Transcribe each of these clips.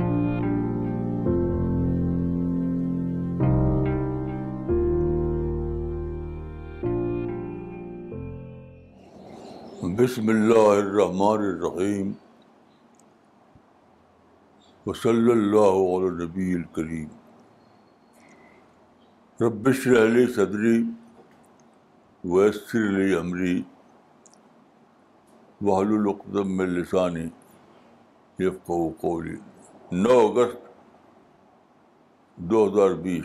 بسم اللہ الرحمن الرحیم وصلی اللہ علیہ نبی الکریم ربش علی صدری ویسر علی عمری وحل العقدم لسانی قولی نو اگست دو ہزار بیس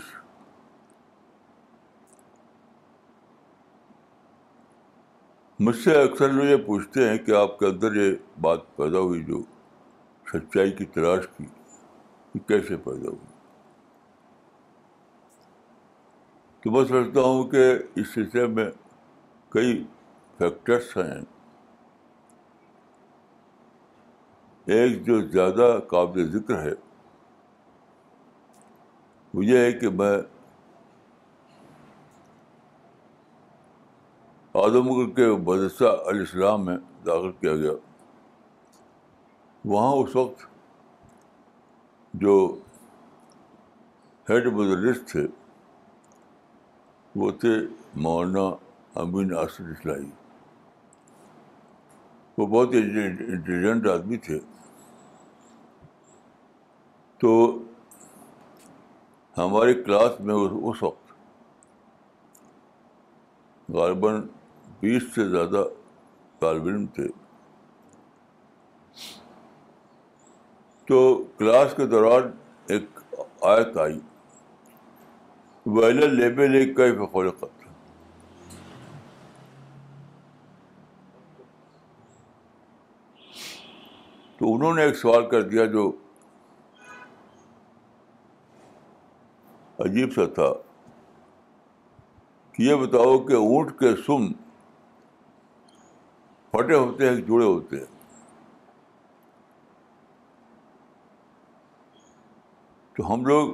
مجھ سے اکثر لوگ یہ پوچھتے ہیں کہ آپ کے اندر یہ بات پیدا ہوئی جو سچائی کی تلاش کی کیسے پیدا ہوئی تو میں سمجھتا ہوں کہ اس سلسلے میں کئی فیکٹرس ہیں ایک جو زیادہ قابل ذکر ہے وہ یہ ہے کہ میں آدم کے مدرسہ الاسلام میں داخل کیا گیا وہاں اس وقت جو ہیڈ مدرس تھے وہ تھے مولانا امین آصف اسلائی وہ بہت انٹیلیجنٹ آدمی تھے تو ہماری کلاس میں اس وقت غالباً بیس سے زیادہ طالب علم تھے تو کلاس کے دوران ایک آیت آئی ویلر لیبل ایک کئی فخر تو انہوں نے ایک سوال کر دیا جو عجیب سا تھا کہ یہ بتاؤ کہ اونٹ کے سم پھٹے ہوتے ہیں جڑے ہوتے ہیں تو ہم لوگ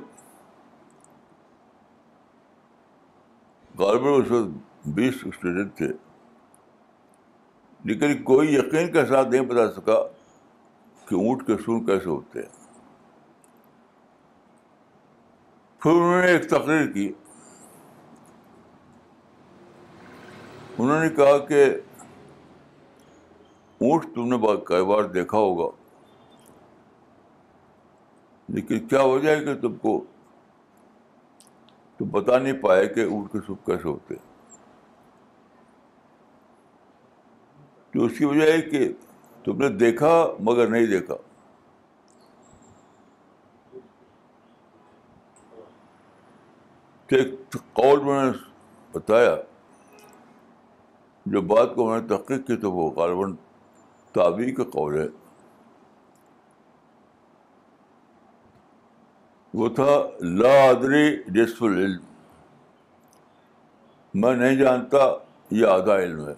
اس وقت بیس اسٹوڈنٹ تھے لیکن کوئی یقین کے ساتھ نہیں بتا سکا کہ اونٹ کے سن کیسے ہوتے ہیں پھر انہوں نے ایک تقریر کی انہوں نے نے کہا کہ اونٹ تم کئی بار دیکھا ہوگا لیکن کیا ہو جائے کہ تم کو تم بتا نہیں پائے کہ اونٹ کے کیسے ہوتے تو اس کی وجہ ہے کہ تم نے دیکھا مگر نہیں دیکھا قول میں نے بتایا جو بات کو میں نے تحقیق کی تو وہ غالباً تعبی کا قول ہے وہ تھا لا آدری ڈسف العلم میں نہیں جانتا یہ آدھا علم ہے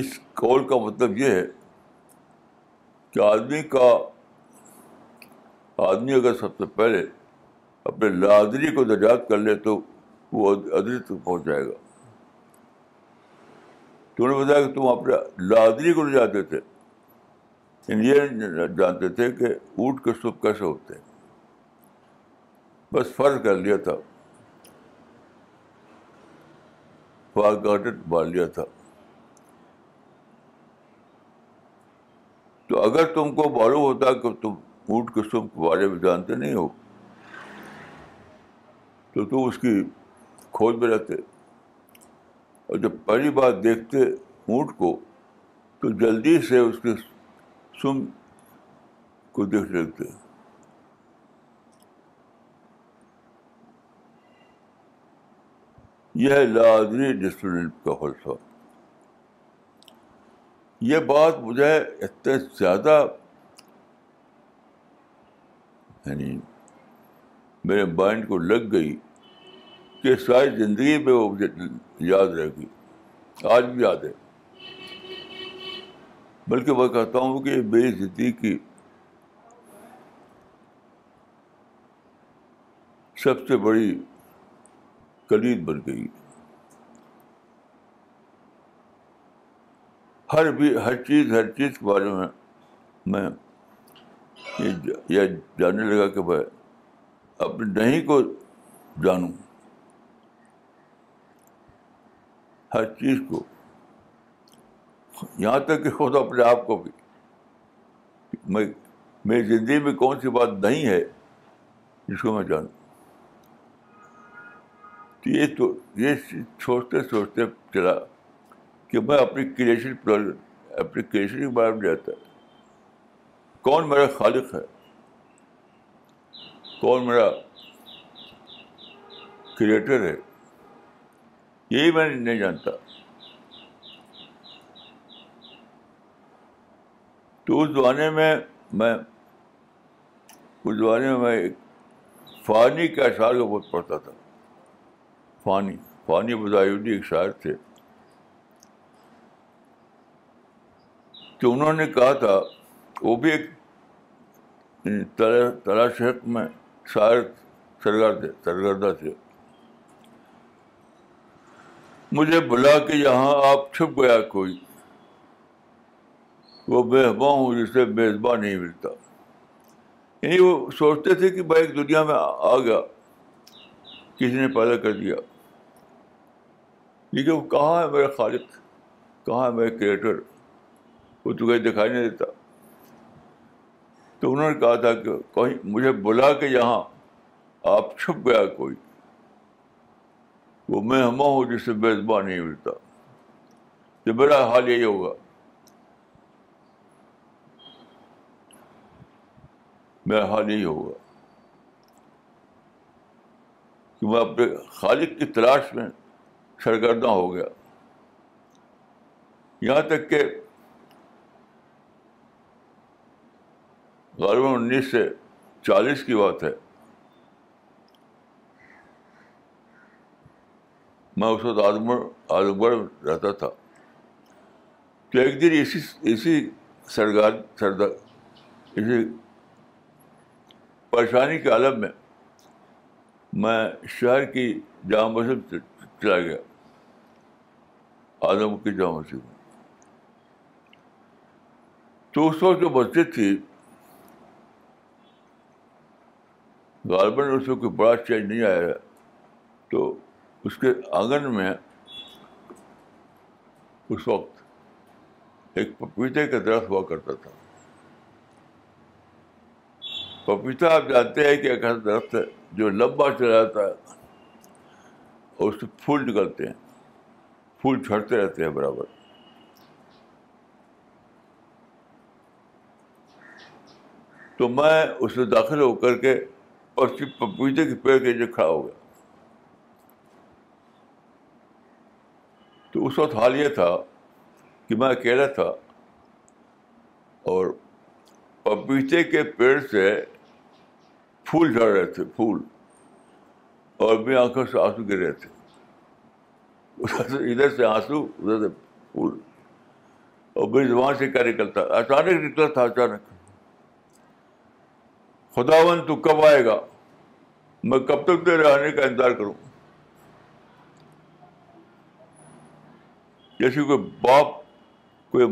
اس کال کا مطلب یہ ہے کہ آدمی کا آدمی اگر سب سے پہلے اپنے لادری کو دریافت کر لے تو وہ ادری تک پہنچ جائے گا نے بتایا کہ تم اپنے لادری کو نہیں جانتے تھے یہ جانتے تھے کہ اونٹ کے سب کیسے ہوتے ہیں بس فرض کر لیا تھا فار مار لیا تھا تو اگر تم کو معلوم ہوتا کہ تم اونٹ کے سم کے بارے میں جانتے نہیں ہو تو تم اس کی کھوج میں رہتے اور جب پہلی بار دیکھتے اونٹ کو تو جلدی سے اس کے سم کو دیکھ سکتے یہ لادری ریسٹورینٹ کا حوصلہ یہ بات مجھے اتنے زیادہ یعنی میرے مائنڈ کو لگ گئی کہ ساری زندگی میں وہ مجھے یاد رہ گئی آج بھی یاد ہے بلکہ میں کہتا ہوں کہ میری زندگی کی سب سے بڑی کلید بن گئی ہر بھی ہر چیز ہر چیز کے بارے میں میں یہ جاننے لگا کہ بھائی اپنے نہیں کو جانوں ہر چیز کو یہاں تک کہ خود اپنے آپ کو بھی میں میری زندگی میں کون سی بات نہیں ہے جس کو میں جانوں یہ تو یہ سوچتے سوچتے چلا کہ میں اپنی کریشن اپنی کریشن کے بارے میں جاتا کون میرا خالق ہے کون میرا کریٹر ہے یہی میں نہیں جانتا تو اس زمانے میں میں اس زمانے میں میں ایک فانی کے اشعار کو بہت پڑھتا تھا فانی فانی ایک شاعر تھے تو انہوں نے کہا تھا وہ بھی ایک تلاش حق میں شاعر سرگرد سرگردہ تھے مجھے بلا کہ یہاں آپ چھپ گیا کوئی وہ بےحبا ہوں جسے بےزبا نہیں ملتا یعنی وہ سوچتے تھے کہ بھائی ایک دنیا میں آ گیا کسی نے پیدا کر دیا کیونکہ وہ کہاں ہے میرا خالق کہاں ہے میرے کریٹر وہ تو کہیں دکھائی نہیں دیتا تو انہوں نے کہا تھا کہ مجھے بلا کے یہاں آپ چھپ گیا کوئی وہ میں ہما ہوں جس سے بے نہیں ملتا تو میرا حال یہی ہوگا میرا حال یہی ہوگا کہ میں اپنے خالق کی تلاش میں سرگردہ ہو گیا یہاں تک کہ غالباً انیس سے چالیس کی بات ہے میں اس وقت آدم آلم گڑھ رہتا تھا تو ایک دن اسی اسی سرگار سردا اسی پریشانی کے عالم میں میں شہر کی جامع مسجد چلا گیا آدم کی جامع مسجد میں تو اس وقت جو مسجد تھی غالباً اس میں کوئی بڑا چینج نہیں آیا ہے تو اس کے آنگن میں اس وقت ایک پپیتے کا درخت ہوا کرتا تھا پپیتا آپ جانتے ہیں کہ ایک ایسا درخت ہے جو لمبا چلا جاتا ہے اور اس سے پھول نکلتے ہیں پھول چھڑتے رہتے ہیں برابر تو میں اس میں داخل ہو کر کے اور صرف پپیتے کے پیڑ کے جو کھڑا ہو گیا تو اس وقت حال یہ تھا کہ میں اکیلا تھا اور پپیتے کے پیڑ سے پھول جھڑ رہے تھے پھول اور میں آنکھوں سے آنسو گر رہے تھے ادھر سے آنسو ادھر سے پھول اور میری زبان سے کیا نکلتا اچانک نکلا تھا اچانک خداون تو کب آئے گا میں کب تک تیرے آنے کا انتظار کروں جیسے کوئی باپ کوئی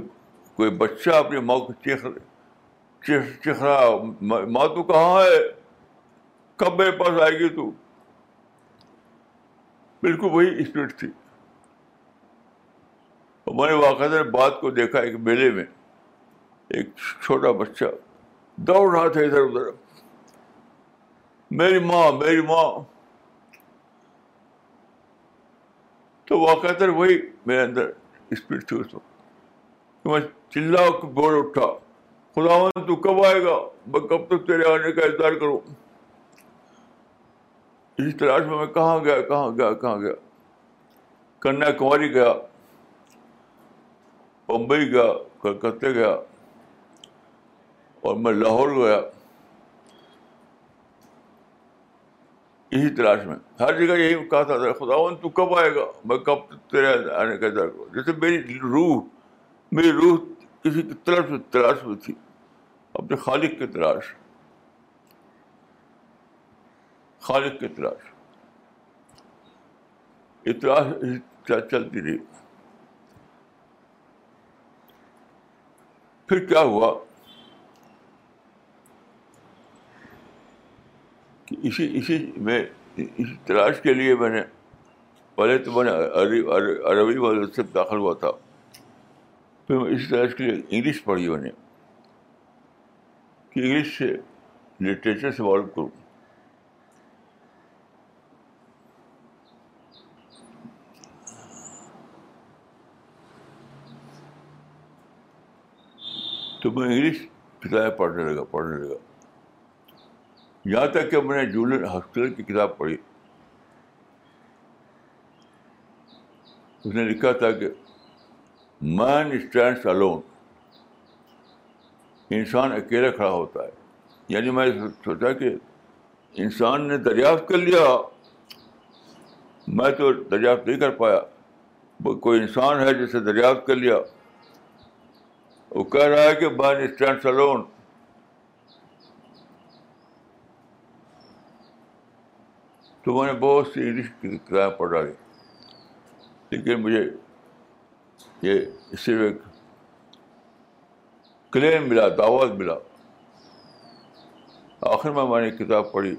کوئی بچہ اپنی ماں کو چیخ چیخ رہا ماں تو کہاں ہے کب میرے پاس آئے گی تو بالکل وہی اسپرٹ تھی میں نے واقع بات کو دیکھا ایک میلے میں ایک چھوٹا بچہ دوڑ رہا تھا ادھر ادھر میری ماں میری ماں تو تر وہی میرے اندر تھی اس وقت میں چلا بول اٹھا خداون تو کب آئے گا میں کب تک تیرے آنے کا انتظار کروں اس تلاش میں میں کہاں گیا کہاں گیا کہاں گیا کنیا کماری گیا بمبئی گیا کلکتے گیا اور میں لاہور گیا اسی تلاش میں ہر جگہ یہی کہا تھا خدا تو کب آئے گا میں کب تیرے آنے کا در کروں جیسے میری روح میری روح کسی کی طرف سے تلاش میں تھی اپنے خالق کی تلاش خالق کی تلاش اتراش چلتی رہی پھر کیا ہوا اسی اسی میں اسی تلاش کے لیے میں نے پہلے تو میں نے عربی والد سے داخل ہوا تھا پھر میں اسی تلاش کے لیے انگلش پڑھی میں نے کہ انگلش سے لٹریچر سے معلوم کروں تو میں انگلش کتابیں پڑھنے لگا پڑھنے لگا یہاں تک کہ میں نے جولین ہاسپٹل کی کتاب پڑھی اس نے لکھا تھا کہ مین اسٹینڈس الون انسان اکیلا کھڑا ہوتا ہے یعنی میں سوچا کہ انسان نے دریافت کر لیا میں تو دریافت نہیں کر پایا کوئی انسان ہے جسے دریافت کر لیا وہ کہہ رہا ہے کہ مین اسٹینڈس الون تو میں نے بہت سی انگلش کی کتابیں پڑھ ڈالی لیکن مجھے یہ صرف ایک کلیم ملا دعوت ملا آخر میں میں نے کتاب پڑھی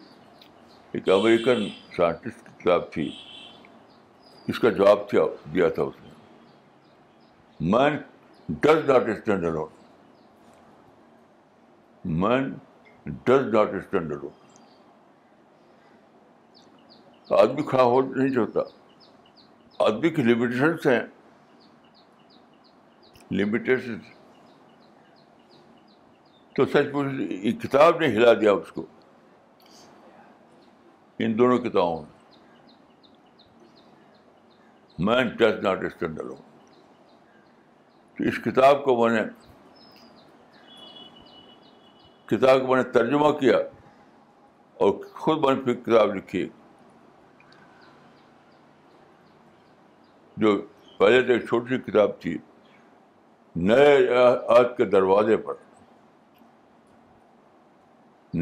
ایک امریکن سائنٹسٹ کی کتاب تھی اس کا جواب دیا تھا اس نے man does not stand alone man does not stand alone تو آدمی کھڑا ہو نہیں چاہتا آدمی کی لمیٹیشنس ہیں لمیٹیشنس تو سچ مچ کتاب نے ہلا دیا اس کو ان دونوں کتابوں میں اس کتاب کو میں نے کتاب کو میں نے ترجمہ کیا اور خود میں نے پھر کتاب لکھی جو پہلے تو ایک چھوٹی کتاب تھی نئے کے دروازے پر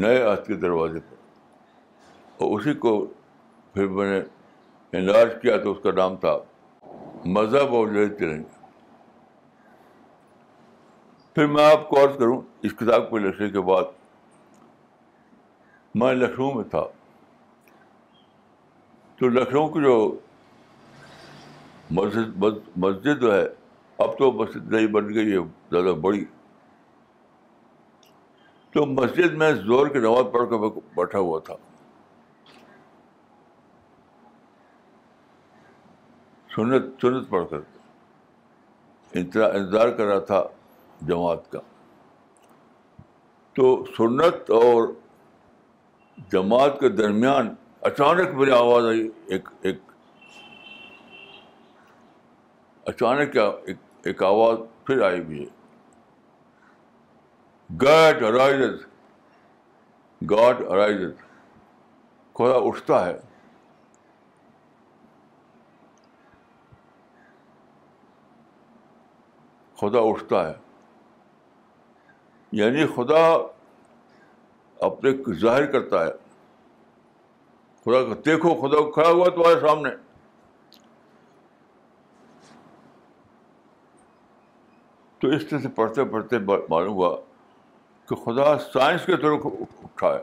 نئے کے دروازے پر اور اسی کو پھر میں نے کیا تو اس کا نام تھا مذہب اور نئے ترنگ پھر میں آپ کو عرض کروں اس کتاب کو لکھنے کے بعد میں لکھنؤ میں تھا تو لکھنؤ کی جو مسجد جو ہے اب تو مسجد نہیں بن گئی ہے زیادہ بڑی تو مسجد میں زور کی نماز پڑھ کر بیٹھا ہوا تھا سنت سنت پڑھ کر انتظار انتظار رہا تھا جماعت کا تو سنت اور جماعت کے درمیان اچانک میری آواز آئی ایک ایک اچانک کیا ایک آواز پھر آئی بھی ہے گاڈ ارائز خدا اٹھتا ہے خدا اٹھتا ہے یعنی خدا اپنے ظاہر کرتا ہے خدا دیکھو خدا کھڑا ہوا تمہارے سامنے تو اس طرح سے پڑھتے پڑھتے معلوم ہوا کہ خدا سائنس کے اٹھا اٹھایا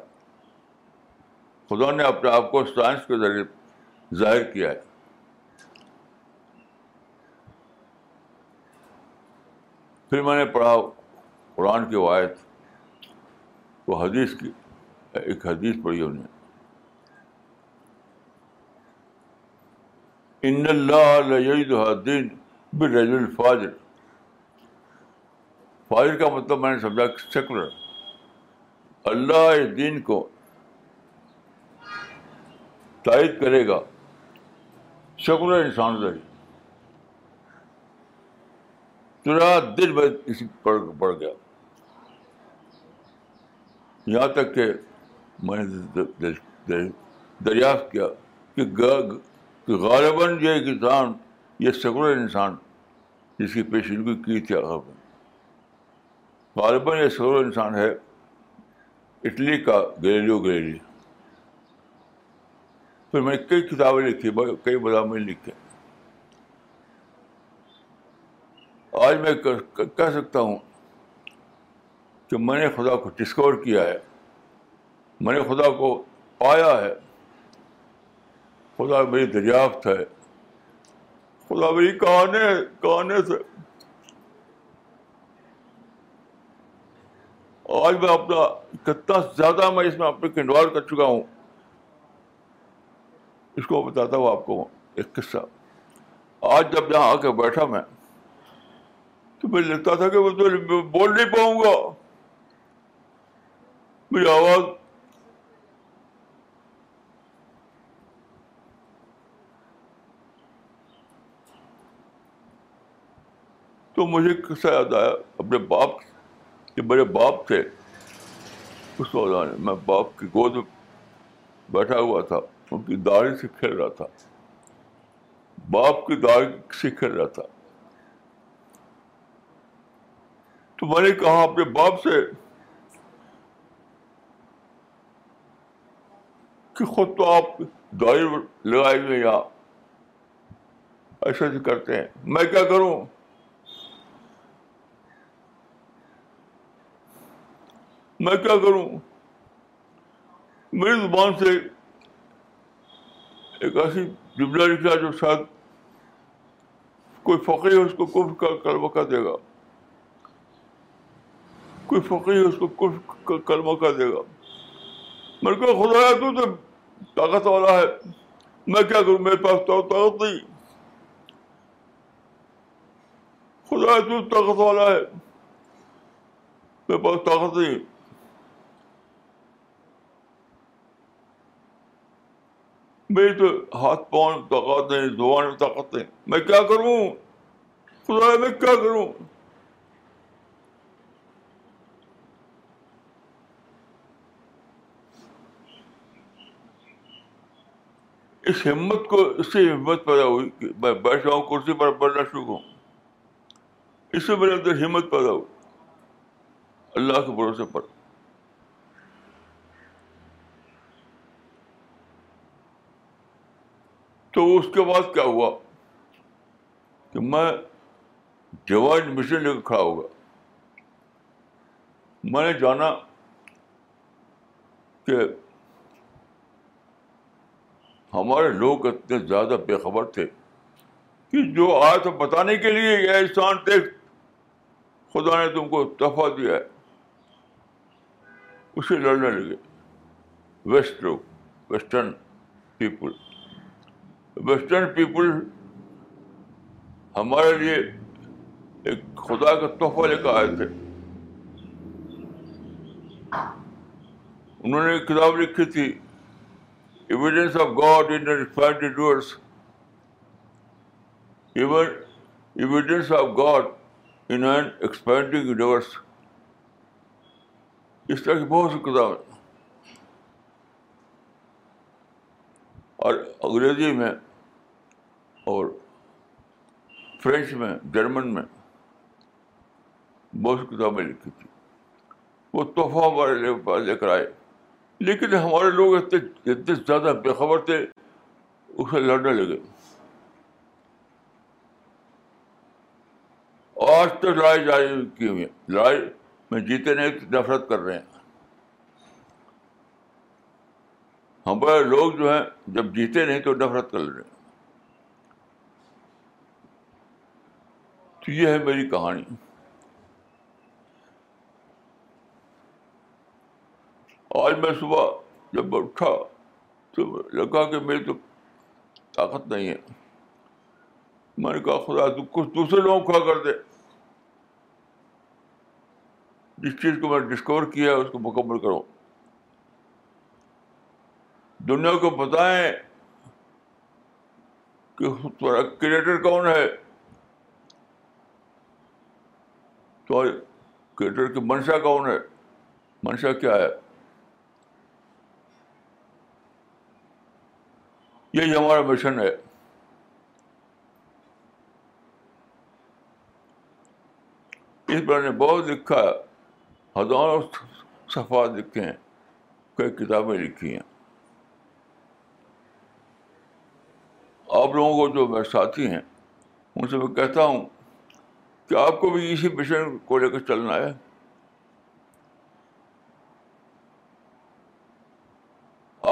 خدا نے اپنے آپ کو سائنس کے ذریعے ظاہر کیا ہے پھر میں نے پڑھا قرآن کی وایت وہ حدیث کی ایک حدیث پڑھی انہوں نے فائر کا مطلب میں نے سمجھا سیکولر اللہ دین کو تائید کرے گا سیکولر انسان دل میں اسی پڑ گیا یہاں تک کہ میں نے دریافت کیا کہ غالباً یہ کسان انسان یہ سیکولر انسان جس کی پیشدگی کی تھی غالباً یہ سولو انسان ہے اٹلی کا گلیلیو گلیلی پھر میں نے کئی کتابیں لکھی کئی مضامین لکھے آج میں کہہ سکتا ہوں کہ میں نے خدا کو ڈسکور کیا ہے میں نے خدا کو پایا ہے خدا میری دریافت ہے خدا میری کہانی کہانی آج میں اپنا کتنا زیادہ میں اس میں اپنے کنڈوار کر چکا ہوں اس کو بتاتا ہوں آپ کو ایک قصہ آج جب یہاں آ کے بیٹھا میں تو لگتا تھا کہ میں بول نہیں پاؤں گا میری آواز تو مجھے قصہ یاد آیا اپنے باپ میرے باپ تھے اس میں باپ کی گود میں بیٹھا ہوا تھا ان کی داڑھی سے کھیل رہا تھا باپ کی داڑھی سے کھیل رہا تھا تو میں نے کہا اپنے باپ سے کہ خود تو آپ داڑھی لگائے ہوئے یا ایسے سے کرتے ہیں میں کیا کروں میں کیا کروں میری زبان سے ایک ایسی جو شاید کوئی فقیر اس کو کف کا کلمہ کر دے گا کوئی فقیر اس کو کف کا کلمہ کر دے گا نے کہا خدا تو طاقت والا ہے میں کیا کروں میرے پاس تو طاقت نہیں خدا تو طاقت والا ہے میرے پاس طاقت نہیں میری تو ہاتھ پاؤں میں طاقت نہیں زبان میں طاقت نہیں میں کیا کروں خدا میں کیا کروں اس ہمت کو اس سے ہمت پیدا ہوئی کہ میں بیٹھ جاؤں کرسی پر بڑھنا شروع ہوں اس سے میرے اندر ہمت پیدا ہوئی اللہ کے بھروسے پر تو اس کے بعد کیا ہوا کہ میں جو مشن لے کے کھڑا ہوگا میں نے جانا کہ ہمارے لوگ اتنے زیادہ بے خبر تھے کہ جو آیا تھا بتانے کے لیے یہ احسان ٹیکس خدا نے تم کو تحفہ دیا ہے اسے لڑنے لگے ویسٹ لوگ ویسٹرن پیپل ویسٹرن پیپل ہمارے لیے ایک خدا کا تحفہ لے کر آئے تھے انہوں نے ایک کتاب لکھی تھی evidence of God and adverse even evidence of God in expanding universe اس طرح کی بہت سی کتابیں اور انگریزی میں اور فرینچ میں جرمن میں بہت کتابیں لکھی تھی وہ تحفہ ہمارے لے کر آئے لیکن ہمارے لوگ اتنے اتنے زیادہ بے خبر تھے اسے لڑنے لگے آج تک لڑائی جاری کی ہوئی لڑائی میں جیتے نہیں تو نفرت کر رہے ہیں ہمارے لوگ جو ہیں جب جیتے نہیں تو نفرت کر رہے ہیں تو یہ ہے میری کہانی آج میں صبح جب اٹھا تو لگا کہ میری تو طاقت نہیں ہے میں نے کہا خدا تو کچھ دوسرے لوگوں کھا کر دے جس چیز کو میں نے ڈسکور کیا ہے اس کو مکمل کرو دنیا کو بتائیں کہ تمہارا کریٹر کون ہے تو کی منشا کون ہے منشا کیا ہے یہ ہمارا مشن ہے اس پر نے بہت لکھا ہے ہزاروں صفحات لکھے ہیں کئی کتابیں لکھی ہیں آپ لوگوں کو جو میرے ساتھی ہیں ان سے میں کہتا ہوں آپ کو بھی اسی مشن کو لے کر چلنا ہے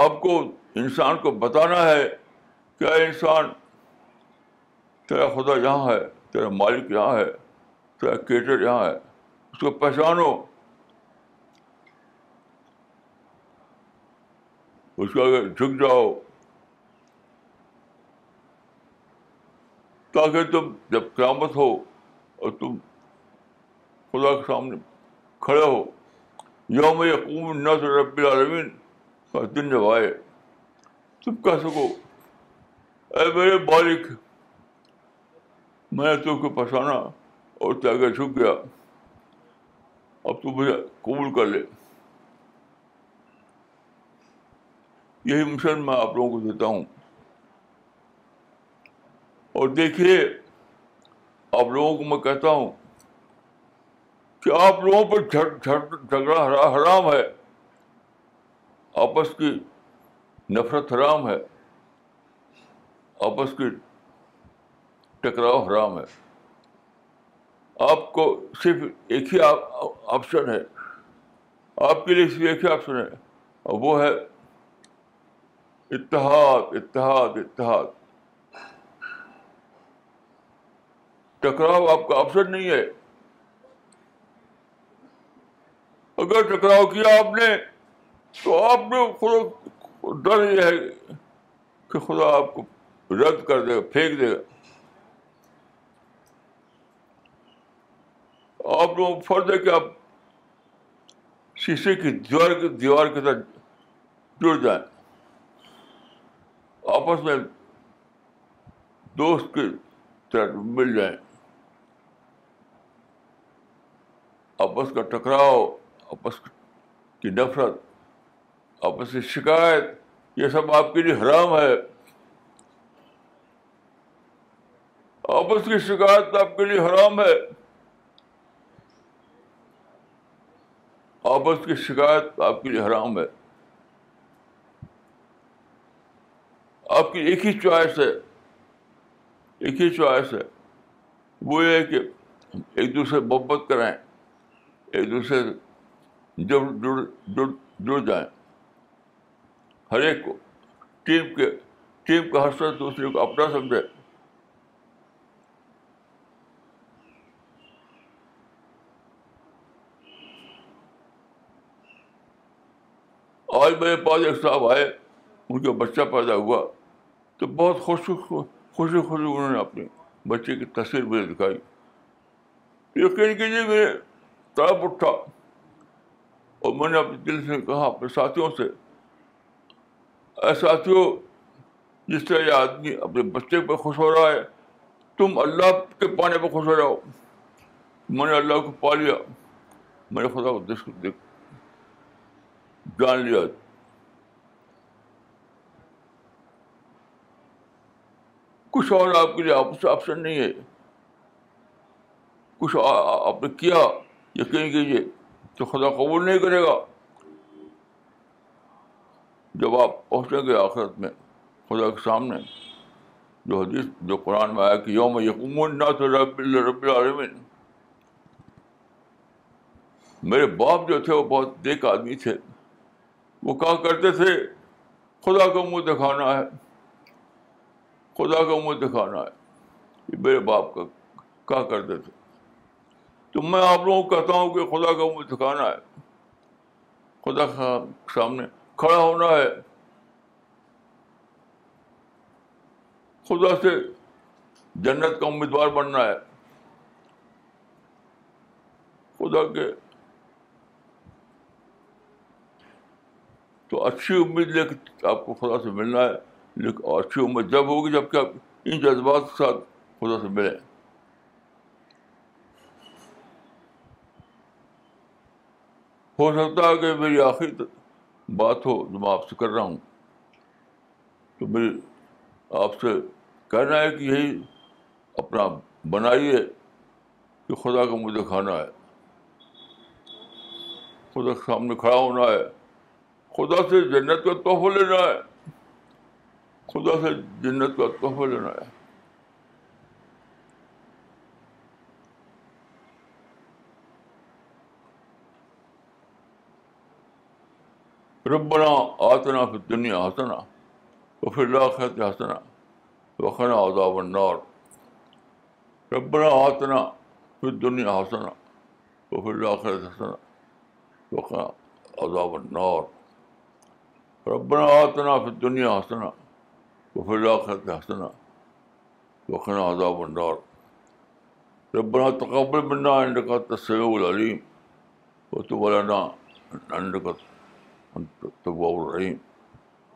آپ کو انسان کو بتانا ہے کیا انسان تیرا خدا یہاں ہے تیرا مالک یہاں ہے تیرا کیٹر یہاں ہے اس کو پہچانو اس کو اگر جھک جاؤ تاکہ تم جب قیامت ہو اور تم خدا کے سامنے کھڑے ہو یوم یقوم الناس رب العالمین کا دن جب آئے تم کہہ سکو اے میرے بالک میں نے تم کو پہچانا اور تو آگے جھک گیا اب تو مجھے قبول کر لے یہی مشن میں آپ لوگوں کو دیتا ہوں اور دیکھیے آپ لوگوں کو میں کہتا ہوں کہ آپ لوگوں پر جھگڑا حرام ہے آپس کی نفرت حرام ہے آپس کی ٹکراؤ حرام ہے آپ کو صرف ایک ہی آپشن ہے آپ کے لیے صرف ایک ہی آپشن ہے وہ ہے اتحاد اتحاد اتحاد ٹکراؤ آپ کا افسر نہیں ہے اگر ٹکراؤ کیا آپ نے تو آپ نے ڈر یہ ہے کہ خدا آپ کو رد کر دے گا پھینک دے گا آپ فرض ہے کہ آپ شیشے کی دیوار کی دیوار کے ساتھ جڑ جائیں آپس میں دوست کے مل جائیں آپس کا ٹکراؤ آپس کی نفرت آپس کی شکایت یہ سب آپ کے لیے حرام ہے آپس کی شکایت آپ کے لیے حرام ہے آپس کی شکایت آپ کے لیے حرام ہے آپ کی ایک ہی چوائس ہے ایک ہی چوائس ہے وہ یہ ہے کہ ایک دوسرے محبت کریں ایک دوسرے جب جڑ جڑ جائیں ہر ایک کو ٹیم ٹیم کے کا دوسرے کو اپنا سمجھے آج میرے پاس ایک صاحب آئے ان کا بچہ پیدا ہوا تو بہت خوش خوشی خوشی انہوں نے اپنے بچے کی تصویر مجھے دکھائی یقین کیجیے میرے تڑپ اٹھا اور میں نے اپنے دل سے کہا اپنے ساتھیوں سے اے ساتھیوں جس طرح یہ آدمی اپنے بچے پہ خوش ہو رہا ہے تم اللہ کے پانے پہ خوش ہو رہا ہو میں نے اللہ کو پا لیا میں نے خدا دس دیکھ جان لیا کچھ اور آپ کے لیے آپ سے آپشن نہیں ہے کچھ آپ نے کیا یقین کیجیے تو خدا قبول نہیں کرے گا جب آپ پہنچیں گے آخرت میں خدا کے سامنے جو حدیث جو قرآن میں آیا کہ یوم یقوم میرے باپ جو تھے وہ بہت دیکھ آدمی تھے وہ کہا کرتے تھے خدا کا منہ دکھانا ہے خدا کا منہ دکھانا ہے میرے باپ کا کہا کرتے تھے تو میں آپ لوگوں کو کہتا ہوں کہ خدا کا منہ دکھانا ہے خدا کا سامنے کھڑا ہونا ہے خدا سے جنت کا امیدوار بننا ہے خدا کے تو اچھی امید لے کے آپ کو خدا سے ملنا ہے لیکن اچھی امید جب ہوگی جب کہ آپ ان جذبات کے ساتھ خدا سے ملیں ہو سکتا ہے کہ میری آخری بات ہو جو میں آپ سے کر رہا ہوں تو میری آپ سے کہنا ہے کہ یہی اپنا بنائیے کہ خدا کا مجھے کھانا ہے خدا کے سامنے کھڑا ہونا ہے خدا سے جنت کا تحفہ لینا ہے خدا سے جنت کا تحفہ لینا ہے ربنا آتنا فی دنیا حسنا الاخرت حسنا وقنا عذاب النار ربنا آتنا فی فی دنیا دنیا حسنا حسنا حسنا حسنا الاخرت الاخرت وقنا وقنا عذاب عذاب النار النار ربنا ربنا آتنا تقبل منا السميع العليم وتب آدار بنڈا الرحیم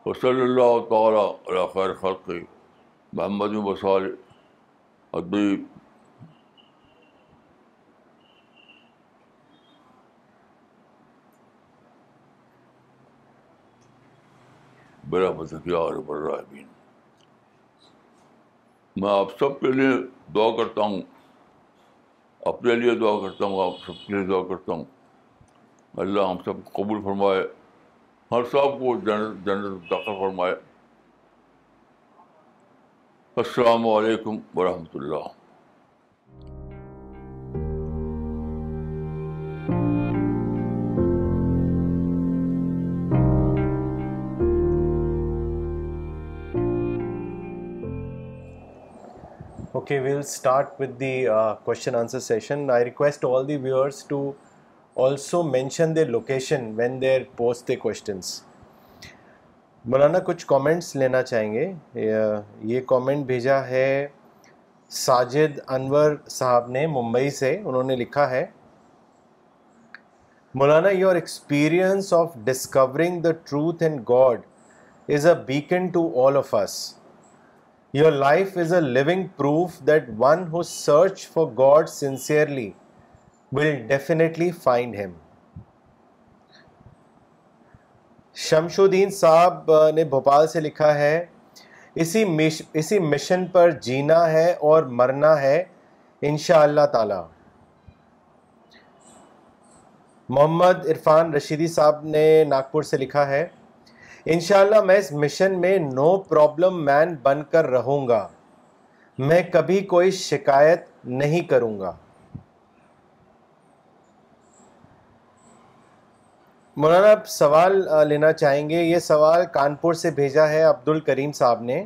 وصلی اللہ تعالیٰ علی خیر خلق محمد وسال ادیب بلا مذکیار ہے براہ میں آپ سب کے لیے دعا کرتا ہوں اپنے لیے دعا کرتا ہوں آپ سب کے لیے دعا کرتا ہوں اللہ ہم سب قبول فرمائے ہر صاحب کو جنرل جنرل داخل فرمایا السلام علیکم ورحمۃ اللہ okay we'll start with the question answer session I request all the view to also mention the location when they post the questions مولانا کچھ کامنٹس لینا چاہیں گے یہ کامنٹ بھیجا ہے ساجد انور صاحب نے ممبئی سے انہوں نے لکھا ہے مولانا your experience of discovering the truth and God is a beacon to all of us your life is a living proof that one who search for God sincerely will definitely find him Shamsuddin صاحب نے بھوپال سے لکھا ہے اسی مش اسی mission پر جینا ہے اور مرنا ہے انشاء اللہ تعالی محمد عرفان رشیدی صاحب نے ناگپور سے لکھا ہے انشاءاللہ اللہ میں اس مشن میں نو پرابلم مین بن کر رہوں گا میں کبھی کوئی شکایت نہیں کروں گا مولانا آپ سوال لینا چاہیں گے یہ سوال کانپور سے بھیجا ہے عبد الکریم صاحب نے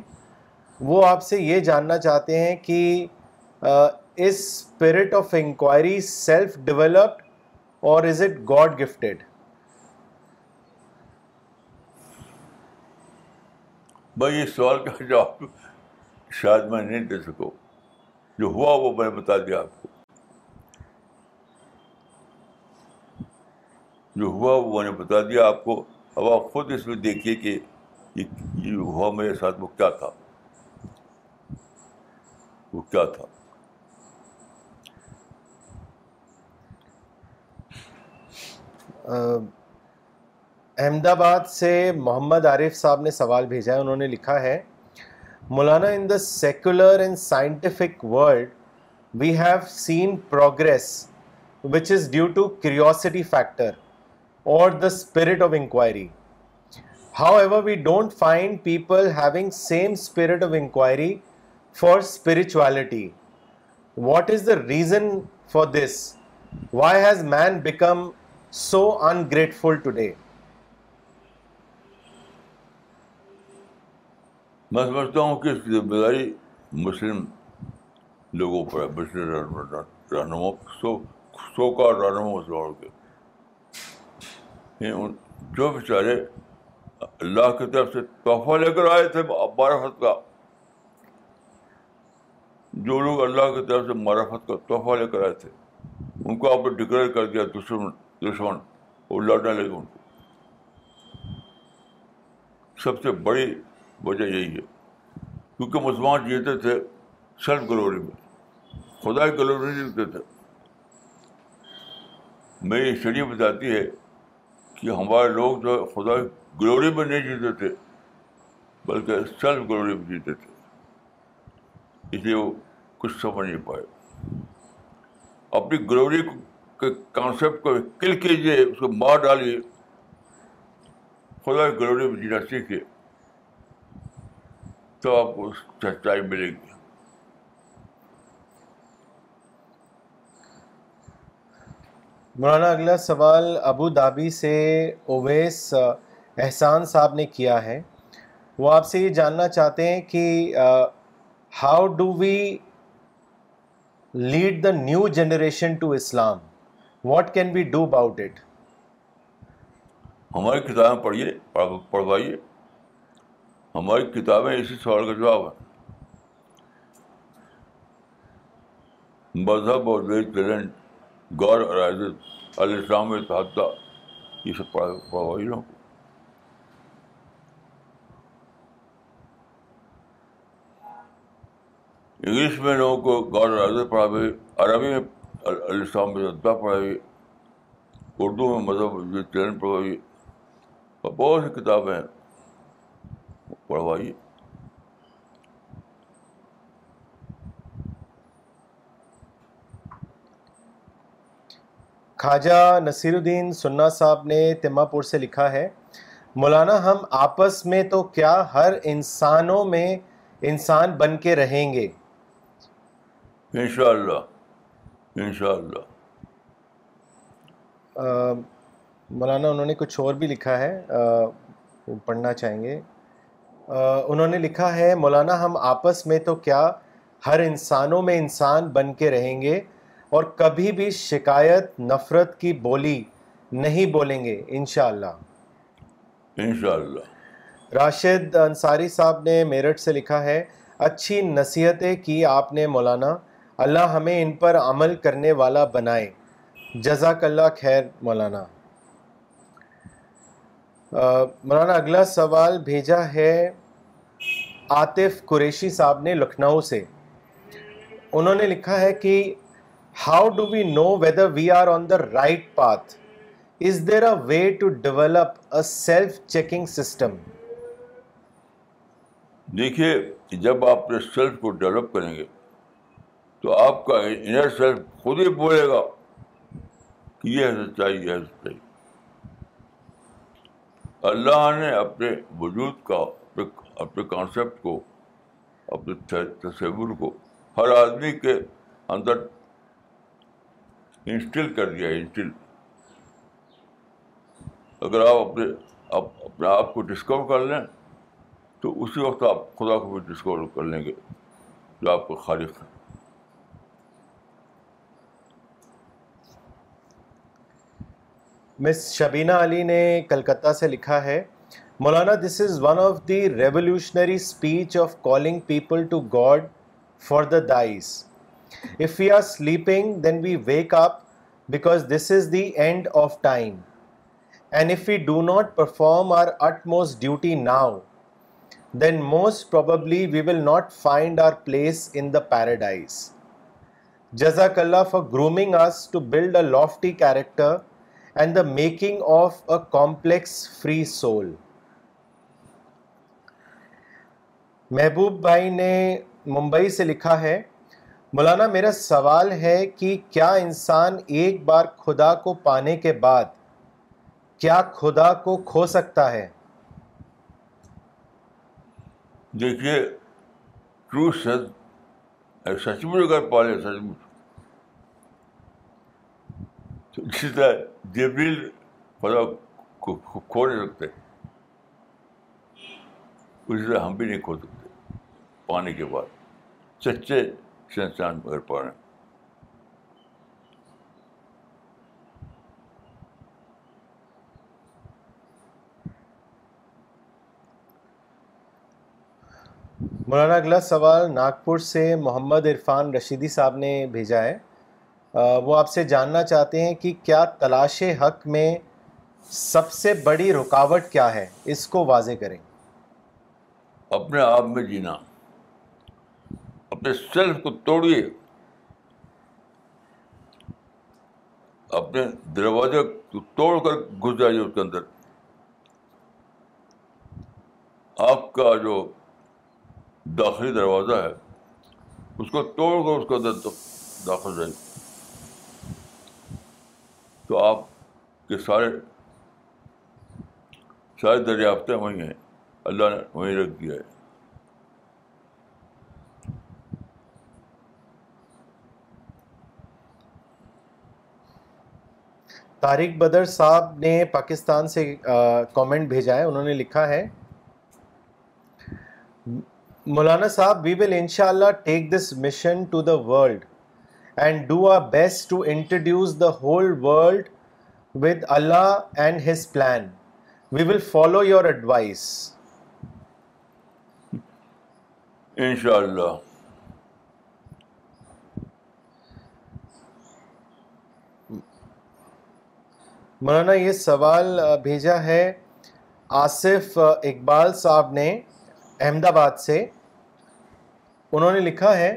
وہ آپ سے یہ جاننا چاہتے ہیں کہ اس spirit of inquiry self developed اور از اٹ گاڈ گفٹیڈ بھائی اس سوال کا جو آپ شاید میں نہیں دے سکوں جو ہوا وہ میں بتا دیا آپ کو جو ہوا وہ نے بتا دیا آپ کو اب آپ خود اس میں دیکھیے کہ ہوا میرے ساتھ وہ وہ کیا کیا تھا تھا احمد آباد سے محمد عارف صاحب نے سوال بھیجا ہے انہوں نے لکھا ہے مولانا in the secular and scientific world we have seen progress which is due to curiosity factor however forty what is the far why has man become so ungrateful today میں سمجھتا ہوں کہ اس کی ذمہ داری مسلم مسلم لوگوں پر ہے رہنما رہنما سو سو کا کے جو بیچارے اللہ کی طرف سے تحفہ لے کر آئے تھے معرفت کا جو لوگ اللہ کی طرف سے معرفت کا تحفہ لے کر آئے تھے ان کو آپ نے ڈکلیئر کر دیا دشمن دشمن اور لڑنے لگے ان کو سب سے بڑی وجہ یہی ہے کیونکہ مسلمان جیتے تھے سیلف گلوری میں خدا گلوری جیتے تھے میری شریف بتاتی ہے کہ ہمارے لوگ جو خدا کی گلوری میں نہیں جیتے تھے بلکہ سیلف گلوری میں جیتے تھے اس لیے وہ کچھ سمجھ نہیں پائے اپنی گلوری کے کانسیپٹ کو کل کیجیے اس کو مار ڈالیے خدا کی گلوری میں جینا سیکھیے تو آپ کو سچائی ملے گی مولانا اگلا سوال ابو دھابی سے اویس احسان صاحب نے کیا ہے وہ آپ سے یہ جاننا چاہتے ہیں کہ how do we lead the new generation to Islam what can be do about it ہماری کتابیں پڑھیے پڑھوائیے ہماری کتابیں اسی سوال کا جواب ہے مذہب اور غور الراض علیہ السلام التحدہ یہ سب پڑھوائی لوگوں کو انگلش میں لوگوں کو غور پڑھا بھی عربی میں السلام السلام پڑھائی اردو میں مذہب ٹرین پڑھوائی اور بہت سی کتابیں پڑھوائی خواجہ نصیر الدین سننا صاحب نے تما پور سے لکھا ہے مولانا ہم آپس میں تو کیا ہر انسانوں میں انسان بن کے رہیں گے انشاءاللہ انشاءاللہ انشاء مولانا انہوں نے کچھ اور بھی لکھا ہے پڑھنا چاہیں گے انہوں نے لکھا ہے مولانا ہم آپس میں تو کیا ہر انسانوں میں انسان بن کے رہیں گے اور کبھی بھی شکایت نفرت کی بولی نہیں بولیں گے انشاءاللہ انشاءاللہ راشد انصاری صاحب نے میرٹھ سے لکھا ہے اچھی نصیحتیں کی آپ نے مولانا اللہ ہمیں ان پر عمل کرنے والا بنائے جزاک اللہ خیر مولانا مولانا اگلا سوال بھیجا ہے آتف قریشی صاحب نے لکھنؤ سے انہوں نے لکھا ہے کہ how do we know whether we are on the right path is there a way to develop a self checking system دیکھیے جب آپ سیلف کو ڈیولپ کریں گے تو آپ کا انر سیلف خود ہی بولے گا کہ یہ سچائی اللہ نے اپنے وجود کا اپنے اپنے کانسیپٹ کو تصور کو ہر آدمی کے اندر انسٹل کر دیا انسٹل اگر آپ اپنے آپ کو ڈسکور کر لیں تو اسی وقت آپ خدا کو بھی ڈسکور کر لیں گے جو آپ کو خالف ہے مس شبینہ علی نے کلکتہ سے لکھا ہے مولانا this is one of the revolutionary speech of calling people to God for the days if you are sleeping then we wake up because this is the end of time and if you do not perform our utmost duty now then most probably we will not find our place in the paradise جزاک اللہ for grooming us to build a lofty character and the making of a complex free soul Mahboob بھائی نے ممبئی سے لکھا ہے مولانا میرا سوال ہے کہ کیا انسان ایک بار خدا کو پانے کے بعد کیا خدا کو کھو سکتا ہے دیکھیے true such such much much اگر اسی طرح خدا کو کھو نہیں سکتے اسی طرح ہم بھی نہیں کھو سکتے پانے کے بعد سچے ہیں مولانا اگلا سوال ناگپور سے محمد عرفان رشیدی صاحب نے بھیجا ہے وہ آپ سے جاننا چاہتے ہیں کہ کیا تلاش حق میں سب سے بڑی رکاوٹ کیا ہے اس کو واضح کریں اپنے آپ میں جینا اپنے سیلف کو توڑیے اپنے دروازے کو توڑ کر گھس جائیے اس کے اندر آپ کا جو داخلی دروازہ ہے اس کو توڑ کر اس کے اندر داخل جائیے تو آپ کے سارے سارے دریافتیں وہیں ہیں اللہ نے وہیں رکھ دیا ہے طارق بدر صاحب نے پاکستان سے کومنٹ بھیجا ہے انہوں نے لکھا ہے مولانا صاحب we will take this mission to the world and do our best to introduce the whole world with Allah and his plan we will follow your advice ان شاء اللہ مولانا یہ سوال بھیجا ہے آصف اقبال صاحب نے احمد آباد سے انہوں نے لکھا ہے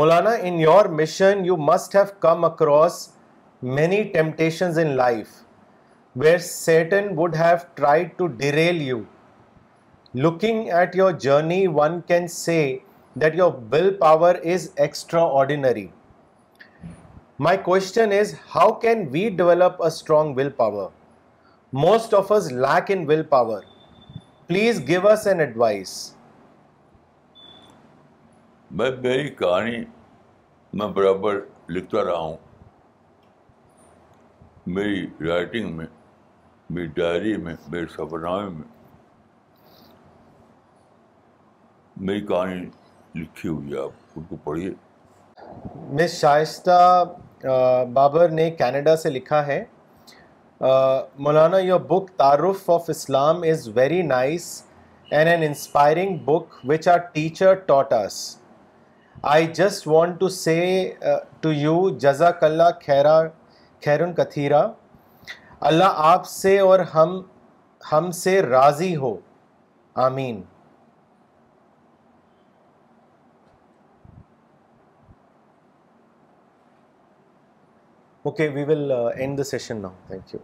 مولانا in your mission you must have come across many temptations in life where Satan would have tried to derail you looking at your journey one can say that your willpower is extraordinary my question is how can we develop a strong willpower most of us lack in willpower please give us an advice میں میری کہانی میں برابر لکھتا رہا ہوں میری writing میں میری ڈائری میں میرے سفرنامے میں میری کہانی لکھی ہوئی ہے آپ ان کو پڑھیے میں شائستہ بابر نے کینیڈا سے لکھا ہے مولانا یور بک تعارف of Islam is very nice and an inspiring book which our teacher ٹاٹاس I just want to say to you جزاک اللہ خیرا خیرن کتھیرا اللہ آپ سے اور ہم ہم سے راضی ہو آمین Okay, we will uh, end the session now. Thank you.